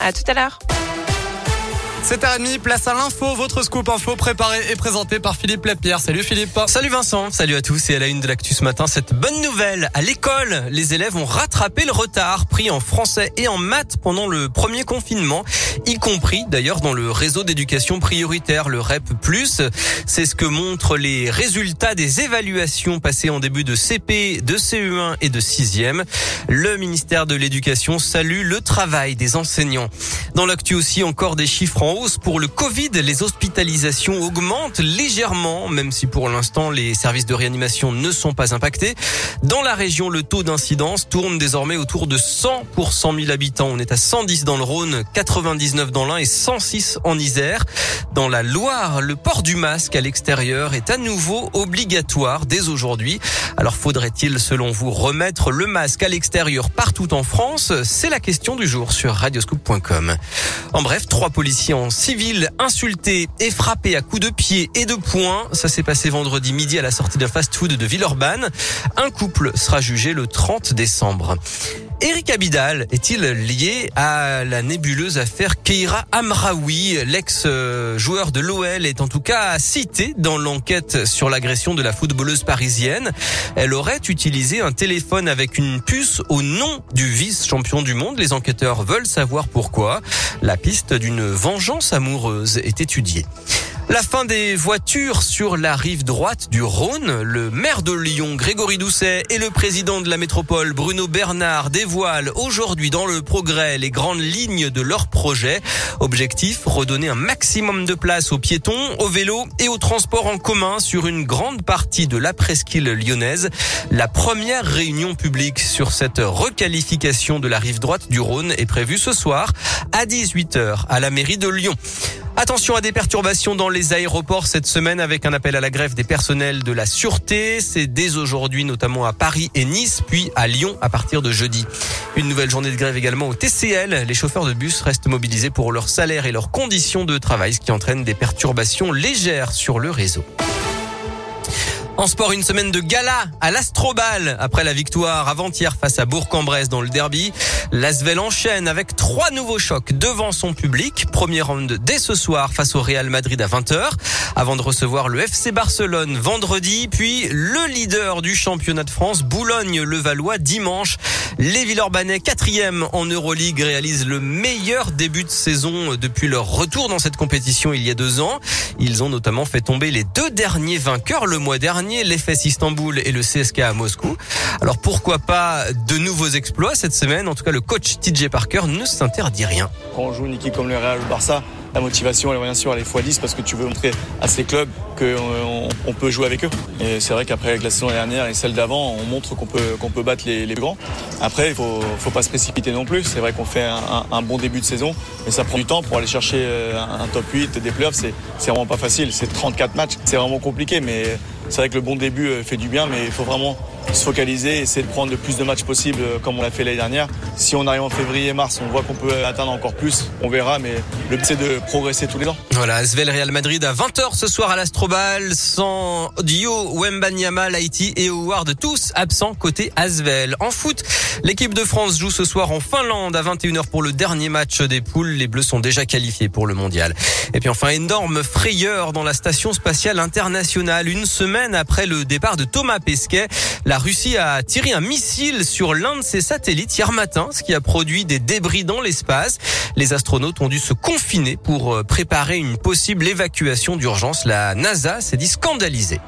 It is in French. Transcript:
À tout à l'heure. 7h30, place à l'info, votre scoop info préparé et présenté par Philippe Lapierre. Salut Philippe. Salut Vincent, salut à tous et à la une de l'actu ce matin, cette bonne nouvelle. À l'école, les élèves ont rattrapé le retard pris en français et en maths pendant le premier confinement, y compris d'ailleurs dans le réseau d'éducation prioritaire, le REP+. C'est ce que montrent les résultats des évaluations passées en début de CP, de CE1 et de 6e. Le ministère de l'Éducation salue le travail des enseignants. Dans l'actu aussi, encore des chiffres en hausse pour le Covid. Les hospitalisations augmentent légèrement, même si pour l'instant les services de réanimation ne sont pas impactés. Dans la région, le taux d'incidence tourne désormais autour de 100 pour 100 000 habitants. On est à 110 dans le Rhône, 99 dans l'Ain et 106 en Isère. Dans la Loire, le port du masque à l'extérieur est à nouveau obligatoire dès aujourd'hui. Alors faudrait-il, selon vous, remettre le masque à l'extérieur partout en France? C'est la question du jour sur radioscoop.com. En bref, trois policiers civil insultés et frappés à coups de pied et de poing. Ça s'est passé vendredi midi à la sortie d'un fast-food de Villeurbanne. Un couple sera jugé le 30 décembre. Eric Abidal est-il lié à la nébuleuse affaire Keira Amraoui L'ex-joueur de l'OL est en tout cas cité dans l'enquête sur l'agression de la footballeuse parisienne. Elle aurait utilisé un téléphone avec une puce au nom du vice-champion du monde. Les enquêteurs veulent savoir pourquoi. La piste d'une vengeance amoureuse est étudiée. La fin des voitures sur la rive droite du Rhône. Le maire de Lyon, Grégory Doucet, et le président de la métropole, Bruno Bernard, dévoilent aujourd'hui dans le progrès les grandes lignes de leur projet. Objectif, redonner un maximum de place aux piétons, aux vélos et aux transports en commun sur une grande partie de la presqu'île lyonnaise. La première réunion publique sur cette requalification de la rive droite du Rhône est prévue ce soir à 18h à la mairie de Lyon. Attention à des perturbations dans les aéroports cette semaine avec un appel à la grève des personnels de la sûreté. C'est dès aujourd'hui notamment à Paris et Nice, puis à Lyon à partir de jeudi. Une nouvelle journée de grève également au TCL. Les chauffeurs de bus restent mobilisés pour leur salaire et leurs conditions de travail, ce qui entraîne des perturbations légères sur le réseau. En sport, une semaine de gala à l'Astrobal après la victoire avant-hier face à Bourg-en-Bresse dans le derby. L'Asvel enchaîne avec trois nouveaux chocs devant son public. Premier round dès ce soir face au Real Madrid à 20h avant de recevoir le FC Barcelone vendredi, puis le leader du championnat de France, Boulogne-le-Valois dimanche. Les Villeurbanais, quatrième en Euroleague, réalisent le meilleur début de saison depuis leur retour dans cette compétition il y a deux ans. Ils ont notamment fait tomber les deux derniers vainqueurs le mois dernier l'FS Istanbul et le CSK à Moscou. Alors pourquoi pas de nouveaux exploits cette semaine? En tout cas, coach TJ Parker ne s'interdit rien. Quand on joue une équipe comme le Real Barça, la motivation, elle bien sûr, elle est x10 parce que tu veux montrer à ces clubs qu'on on peut jouer avec eux. Et c'est vrai qu'après avec la saison dernière et celle d'avant, on montre qu'on peut, qu'on peut battre les, les, grands. Après, il faut, faut pas se précipiter non plus. C'est vrai qu'on fait un, un, bon début de saison, mais ça prend du temps pour aller chercher euh, un, top 8, des playoffs. C'est, c'est vraiment pas facile. C'est 34 matchs. C'est vraiment compliqué, mais c'est vrai que le bon début euh, fait du bien, mais il faut vraiment se focaliser, essayer de prendre le plus de matchs possible euh, comme on l'a fait l'année dernière. Si on arrive en février-mars, on voit qu'on peut atteindre encore plus, on verra, mais le but c'est de progresser tous les ans. Voilà, Asvel Real Madrid à 20h ce soir à l'Astrobal, sans Dio, Wembanyama, Laiti et Howard, tous absents côté Asvel. En foot, l'équipe de France joue ce soir en Finlande à 21h pour le dernier match des poules. Les Bleus sont déjà qualifiés pour le mondial. Et puis enfin, énorme frayeur dans la station spatiale internationale. Une semaine après le départ de Thomas Pesquet, la la Russie a tiré un missile sur l'un de ses satellites hier matin, ce qui a produit des débris dans l'espace. Les astronautes ont dû se confiner pour euh, préparer une possible évacuation d'urgence. La NASA s'est dit scandalisée.